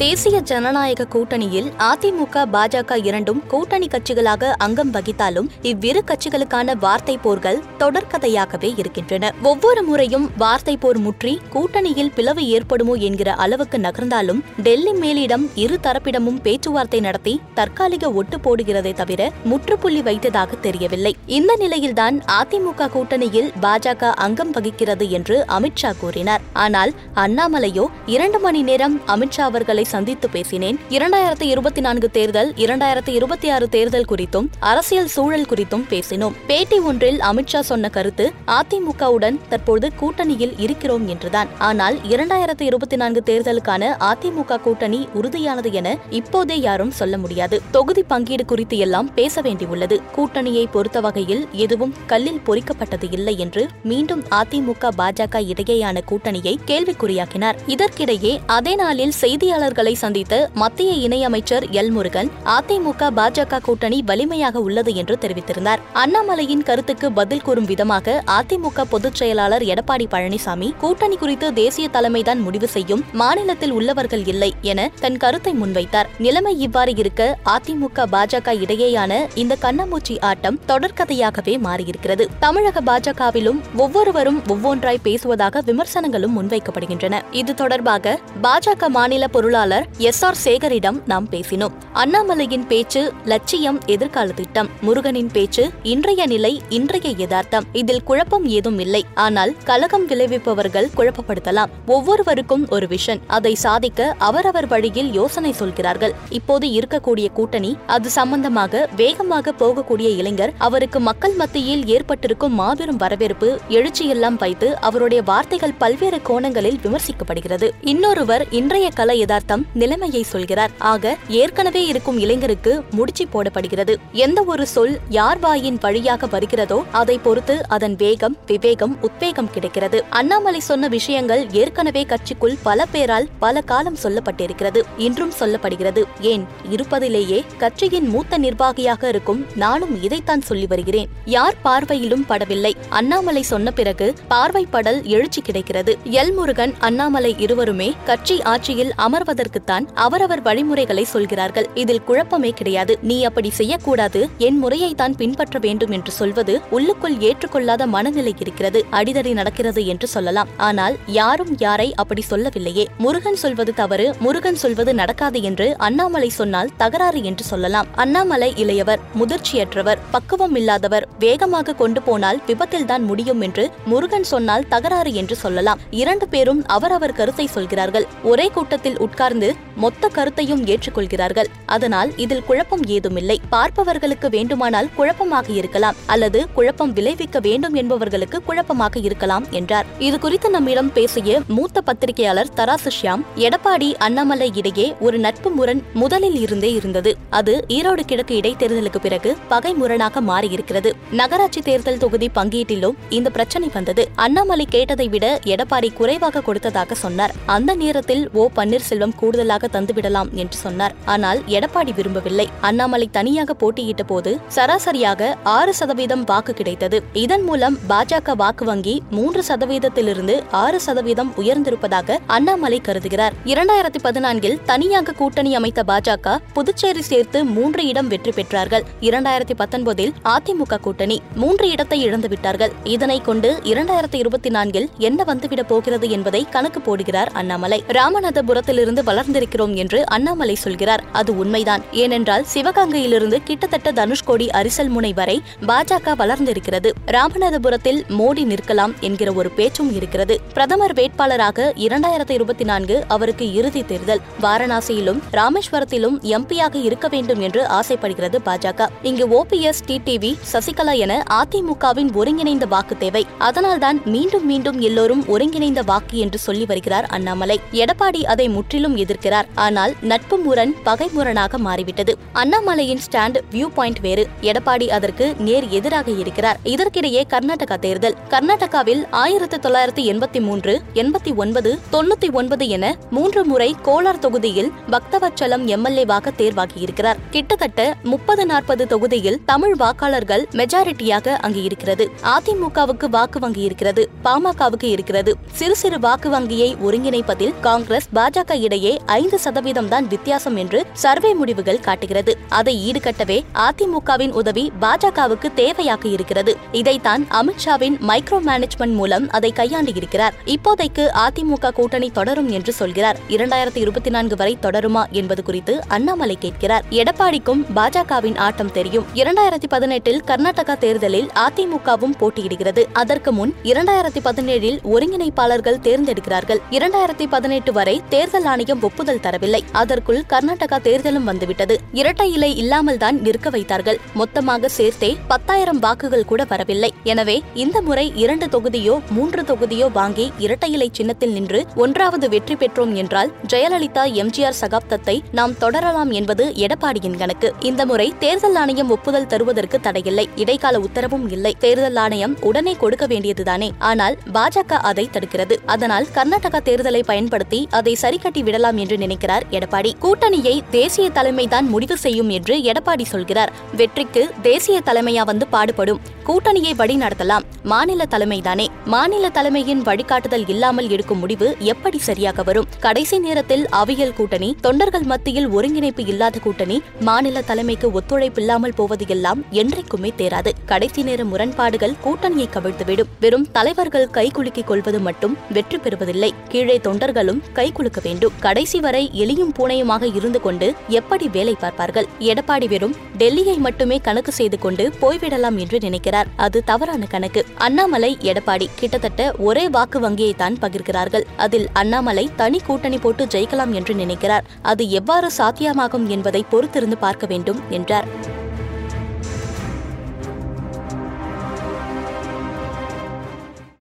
தேசிய ஜனநாயக கூட்டணியில் அதிமுக பாஜக இரண்டும் கூட்டணி கட்சிகளாக அங்கம் வகித்தாலும் இவ்விரு கட்சிகளுக்கான வார்த்தை போர்கள் தொடர்கதையாகவே இருக்கின்றன. ஒவ்வொரு முறையும் வார்த்தை போர் முற்றி கூட்டணியில் பிளவு ஏற்படுமோ என்கிற அளவுக்கு நகர்ந்தாலும் டெல்லி மேலிடம் இரு தரப்பிடமும் பேச்சுவார்த்தை நடத்தி தற்காலிக ஒட்டு போடுகிறதை தவிர முற்றுப்புள்ளி வைத்ததாக தெரியவில்லை. இந்த நிலையில்தான் அதிமுக கூட்டணியில் பாஜக அங்கம் வகிக்கிறது என்று அமித்ஷா கூறினார். ஆனால் அண்ணாமலையோ இரண்டு மணி நேரம் அமித்ஷா அவர்களை சந்தித்து பேசினேன். இரண்டாயிரத்தி இருபத்தி நான்கு தேர்தல் இரண்டாயிரத்தி இருபத்தி ஆறு தேர்தல் குறித்தும் அரசியல் சூழல் குறித்தும் பேசினோம். பேட்டி ஒன்றில் அமித்ஷா சொன்ன கருத்து அதிமுகவுடன் தற்போது கூட்டணியில் இருக்கிறோம் என்றுதான். ஆனால் இரண்டாயிரத்தி இருபத்தி நான்கு தேர்தலுக்கான அதிமுக கூட்டணி உறுதியானது என இப்போதே யாரும் சொல்ல முடியாது. தொகுதி பங்கீடு குறித்து எல்லாம் பேச வேண்டியுள்ளது. கூட்டணியை பொறுத்த வகையில் எதுவும் கல்லில் பொறிக்கப்பட்டது இல்லை என்று மீண்டும் அதிமுக பாஜக இடையேயான கூட்டணியை கேள்விக்குறியாக்கினார். இதற்கிடையே அதே நாளில் செய்தியாளர் செய்தியாளர்களை சந்தித்த மத்திய இணையமைச்சர் எல் முருகன் அதிமுக பாஜக கூட்டணி வலிமையாக உள்ளது என்று தெரிவித்திருந்தார். அண்ணாமலையின் கருத்துக்கு பதில் கூறும் விதமாக அதிமுக பொதுச் செயலாளர் எடப்பாடி பழனிசாமி கூட்டணி குறித்து தேசிய தலைமைதான் முடிவு செய்யும் மாநிலத்தில் உள்ளவர்கள் இல்லை என தன் கருத்தை முன்வைத்தார். நிலைமை இவ்வாறு இருக்க அதிமுக பாஜக இடையேயான இந்த கண்ணாமூச்சி ஆட்டம் தொடர்கதையாகவே மாறியிருக்கிறது. தமிழக பாஜகவிலும் ஒவ்வொருவரும் ஒவ்வொன்றாய் பேசுவதாக விமர்சனங்களும் முன்வைக்கப்படுகின்றன. இது தொடர்பாக பாஜக மாநில பொருளாளர் எஸ் ஆர் சேகரிடம் நாம் பேசினோம். அண்ணாமலையின் பேச்சு லட்சியம் எதிர்கால திட்டம். முருகனின் பேச்சு இன்றைய நிலை இன்றைய யதார்த்தம். இதில் குழப்பம் ஏதும் இல்லை. ஆனால் கலகம் விளைவிப்பவர்கள் குழப்பப்படுத்தலாம். ஒவ்வொருவருக்கும் ஒரு விஷன். அதை சாதிக்க அவரவர் வழியில் யோசனை சொல்கிறார்கள். இப்போது இருக்கக்கூடிய கூட்டணி அது சம்பந்தமாக வேகமாக போகக்கூடிய இளைஞர் அவருக்கு மக்கள் மத்தியில் ஏற்பட்டிருக்கும் மாபெரும் வரவேற்பு எழுச்சியெல்லாம் வைத்து அவருடைய வார்த்தைகள் பல்வேறு கோணங்களில் விமர்சிக்கப்படுகிறது. இன்னொருவர் இன்றைய கல யதார்த்தம் நிலைமையை சொல்கிறார். ஆக ஏற்கனவே இருக்கும் இளைஞருக்கு முடிச்சு போடப்படுகிறது. எந்த ஒரு சொல் யார் வாயின் வழியாக வருகிறதோ அதை பொறுத்து அதன் வேகம் விவேகம் உத்வேகம் கிடைக்கிறது. அண்ணாமலை சொன்ன விஷயங்கள் ஏற்கனவே கட்சிக்குள் பல பேரால் பல காலம் சொல்லப்பட்டிருக்கிறது. இன்றும் சொல்லப்படுகிறது. ஏன்? இருப்பதிலேயே கட்சியின் மூத்த நிர்வாகியாக இருக்கும் நானும் இதைத்தான் சொல்லி வருகிறேன். யார் பார்வையிலும் படவில்லை. அண்ணாமலை சொன்ன பிறகு பார்வைப்படல் எழுச்சி கிடைக்கிறது. எல் முருகன் அண்ணாமலை இருவருமே கட்சி ஆட்சியில் அமர்வதற்கு செய்வதற்குத்தான் அவரவர் வழிமுறைகளை சொல்கிறார்கள். இதில் குழப்பமே கிடையாது. நீ அப்படி செய்யக்கூடாது. என் முறையை தான் பின்பற்ற வேண்டும் என்று சொல்வது உள்ளுக்குள் ஏற்றுக்கொள்ளாத மனநிலை இருக்கிறது. அடிதடி நடக்கிறது என்று சொல்லலாம். ஆனால் யாரும் யாரை அப்படி சொல்லவில்லையே. முருகன் சொல்வது தவறு. முருகன் சொல்வது நடக்காது என்று அண்ணாமலை சொன்னால் தகராறு என்று சொல்லலாம். அண்ணாமலை இளையவர் முதிர்ச்சியற்றவர் பக்குவம் இல்லாதவர் வேகமாக கொண்டு போனால் விபத்தில்தான் முடியும் என்று முருகன் சொன்னால் தகராறு என்று சொல்லலாம். இரண்டு பேரும் அவரவர் கருத்தை சொல்கிறார்கள். ஒரே கூட்டத்தில் உட்கார் சார்ந்து மொத்த கருத்தையும் ஏற்றுக்கொள்கிறார்கள். அதனால் இதில் குழப்பம் ஏதுமில்லை. பார்ப்பவர்களுக்கு வேண்டுமானால் குழப்பமாக இருக்கலாம். அல்லது குழப்பம் விளைவிக்க வேண்டும் என்பவர்களுக்கு குழப்பமாக இருக்கலாம் என்றார். இது குறித்து நம்மிடம் பேசிய மூத்த பத்திரிகையாளர் தராசு ஷியாம் எடப்பாடி அண்ணாமலை இடையே ஒரு நட்பு முரண் முதலில் இருந்தே இருந்தது. அது ஈரோடு கிழக்கு இடைத்தேர்தலுக்கு பிறகு பகை முரணாக மாறியிருக்கிறது. நகராட்சி தேர்தல் தொகுதி பங்கீட்டிலும் இந்த பிரச்சனை வந்தது. அண்ணாமலை கேட்டதை விட எடப்பாடி குறைவாக கொடுத்ததாக சொன்னார். அந்த நேரத்தில் ஓ பன்னீர்செல்வம் கூடுதலாக தந்துவிடலாம் என்று சொன்னார். ஆனால் எடப்பாடி விரும்பவில்லை. அண்ணாமலை தனியாக போட்டியிட்ட போது சராசரியாக ஆறு சதவீதம் வாக்கு கிடைத்தது. இதன் மூலம் பாஜக வாக்கு வங்கி மூன்று சதவீதத்திலிருந்து ஆறு சதவீதம் உயர்ந்திருப்பதாக அண்ணாமலை கருதுகிறார். இரண்டாயிரத்தி பதினான்கில் தனியாக கூட்டணி அமைத்த பாஜக புதுச்சேரி சேர்த்து மூன்று இடம் வெற்றி பெற்றார்கள். இரண்டாயிரத்தி பத்தொன்பதில் அதிமுக கூட்டணி மூன்று இடத்தை இழந்துவிட்டார்கள். இதனை கொண்டு இரண்டாயிரத்தி இருபத்தி நான்கில் என்ன வந்துவிடப் போகிறது என்பதை கணக்கு போடுகிறார் அண்ணாமலை. ராமநாதபுரத்திலிருந்து வளர்ந்திருக்கிறோம் என்று அண்ணாமலை சொல்கிறார். அது உண்மைதான். ஏனென்றால் சிவகங்கையிலிருந்து கிட்டத்தட்ட தனுஷ்கோடி அரிசல் முனை வரை பாஜக வளர்ந்திருக்கிறது. ராமநாதபுரத்தில் மோடி நிற்கலாம் என்கிற ஒரு பேச்சும் இருக்கிறது. பிரதமர் வேட்பாளராக இரண்டாயிரத்தி இருபத்தி நான்கு அவருக்கு இறுதி தேர்தல். வாரணாசியிலும் ராமேஸ்வரத்திலும் எம்பியாக இருக்க வேண்டும் என்று ஆசைப்படுகிறது பாஜக. இங்கு ஓபிஎஸ் டிடிவி சசிகலா என அதிமுகவின் ஒருங்கிணைந்த வாக்கு தேவை. அதனால்தான் மீண்டும் மீண்டும் எல்லோரும் ஒருங்கிணைந்த வாக்கு என்று சொல்லி வருகிறார் அண்ணாமலை. எடப்பாடி அதை முற்றிலும் முற்றிலும் எதிர்க்கிறார். ஆனால் நட்பு முரண் பகை முரணாக மாறிவிட்டது. அண்ணாமலையின் ஸ்டாண்ட் வியூ பாயிண்ட் வேறு. எடப்பாடி அதற்கு நேர் எதிராக இருக்கிறார். இதற்கிடையே கர்நாடகா தேர்தல். கர்நாடகாவில் ஆயிரத்தி தொள்ளாயிரத்தி எண்பத்தி மூன்று எண்பத்தி ஒன்பது தொண்ணூத்தி ஒன்பது என மூன்று முறை கோலார் தொகுதியில் பக்தவச்சலம் எம்எல்ஏவாக தேர்வாகியிருக்கிறார் கிட்டத்தட்ட முப்பது நாற்பது தொகுதியில் தமிழ் வாக்காளர்கள் மெஜாரிட்டியாக அங்கு இருக்கிறது அதிமுகவுக்கு வாக்கு வங்கி இருக்கிறது. பாமகவுக்கு இருக்கிறது. சிறு சிறு வாக்கு வங்கியை ஒருங்கிணைப்பதில் காங்கிரஸ் பாஜக இடையே இடையே ஐந்து சதவீதம் தான் வித்தியாசம் என்று சர்வே முடிவுகள் காட்டுகிறது. அதை ஈடுகட்டவே அதிமுகவின் உதவி பாஜகவுக்கு தேவையாக இருக்கிறது. இதைத்தான் அமித்ஷாவின் மைக்ரோ மேனேஜ்மெண்ட் மூலம் அதை கையாண்டு இருக்கிறார். இப்போதைக்கு அதிமுக கூட்டணி தொடரும் என்று சொல்கிறார். இரண்டாயிரத்தி இருபத்தி நான்கு வரை தொடருமா என்பது குறித்து அண்ணாமலை கேட்கிறார். எடப்பாடிக்கும் பாஜகவின் ஆட்டம் தெரியும். இரண்டாயிரத்தி பதினெட்டில் கர்நாடகா தேர்தலில் அதிமுகவும் போட்டியிடுகிறது. அதற்கு முன் இரண்டாயிரத்தி பதினேழில் ஒருங்கிணைப்பாளர்கள் தேர்ந்தெடுக்கிறார்கள். இரண்டாயிரத்தி பதினெட்டு வரை தேர்தல் ஆணையம் ஒப்புதல் தரவில்லை. அதற்குள் கர்நாடகா தேர்தலும் வந்துவிட்டது. இரட்டை இலை இல்லாமல் தான் நிற்க வைத்தார்கள். மொத்தமாக சேர்த்தே பத்தாயிரம் வாக்குகள் கூட வரவில்லை. எனவே இந்த முறை இரண்டு தொகுதியோ மூன்று தொகுதியோ வாங்கி இரட்டை இலை சின்னத்தில் நின்று ஒன்றாவது வெற்றி பெற்றோம் என்றால் ஜெயலலிதா எம்ஜிஆர் சகாப்தத்தை நாம் தொடரலாம் என்பது எடப்பாடியின் கணக்கு. இந்த முறை தேர்தல் ஆணையம் ஒப்புதல் தருவதற்கு தடையில்லை. இடைக்கால உத்தரவும் இல்லை. தேர்தல் ஆணையம் உடனே கொடுக்க வேண்டியதுதானே. ஆனால் பாஜக அதை தடுக்கிறது. அதனால் கர்நாடகா தேர்தலை பயன்படுத்தி அதை சரிக்கட்டி விடலாம் என்று நினைக்கிறார் எடப்பாடி. கூட்டணியை தேசிய தலைமைதான் முடிவு செய்யும் என்று எடப்பாடி சொல்கிறார். வெற்றிக்கு தேசிய தலைமையா வந்து பாடுபடும். கூட்டணியை வழி நடத்தலாம். மாநில தலைமைதானே. மாநில தலைமையின் வழிகாட்டுதல் இல்லாமல் எடுக்கும் முடிவு எப்படி சரியாக வரும்? கடைசி நேரத்தில் அவியல் கூட்டணி தொண்டர்கள் மத்தியில் ஒருங்கிணைப்பு இல்லாத கூட்டணி மாநில தலைமைக்கு ஒத்துழைப்பு இல்லாமல் போவது எல்லாம் என்றைக்குமே தேராது. கடைசி நேர முரண்பாடுகள் கூட்டணியை கவிழ்த்துவிடும். வெறும் தலைவர்கள் கைகுலுக்கிக் கொள்வது மட்டும் வெற்றி பெறுவதில்லை. கீழே தொண்டர்களும் கைகுலுக்க வேண்டும். கடைசி வரை எலியும் பூனையுமாக இருந்து கொண்டு எப்படி வேலை பார்ப்பார்கள்? எடப்பாடி வெறும் டெல்லியை மட்டுமே கணக்கு செய்து கொண்டு போய்விடலாம் என்று நினைக்கிறார். அது தவறான கணக்கு. அண்ணாமலை எடப்பாடி கிட்டத்தட்ட ஒரே வாக்கு வங்கியை தான் பகிர்கிறார்கள். அதில் அண்ணாமலை தனி கூட்டணி போட்டு ஜெயிக்கலாம் என்று நினைக்கிறார். அது எவ்வாறு சாத்தியமாகும் என்பதை பொறுத்திருந்து பார்க்க வேண்டும் என்றார்.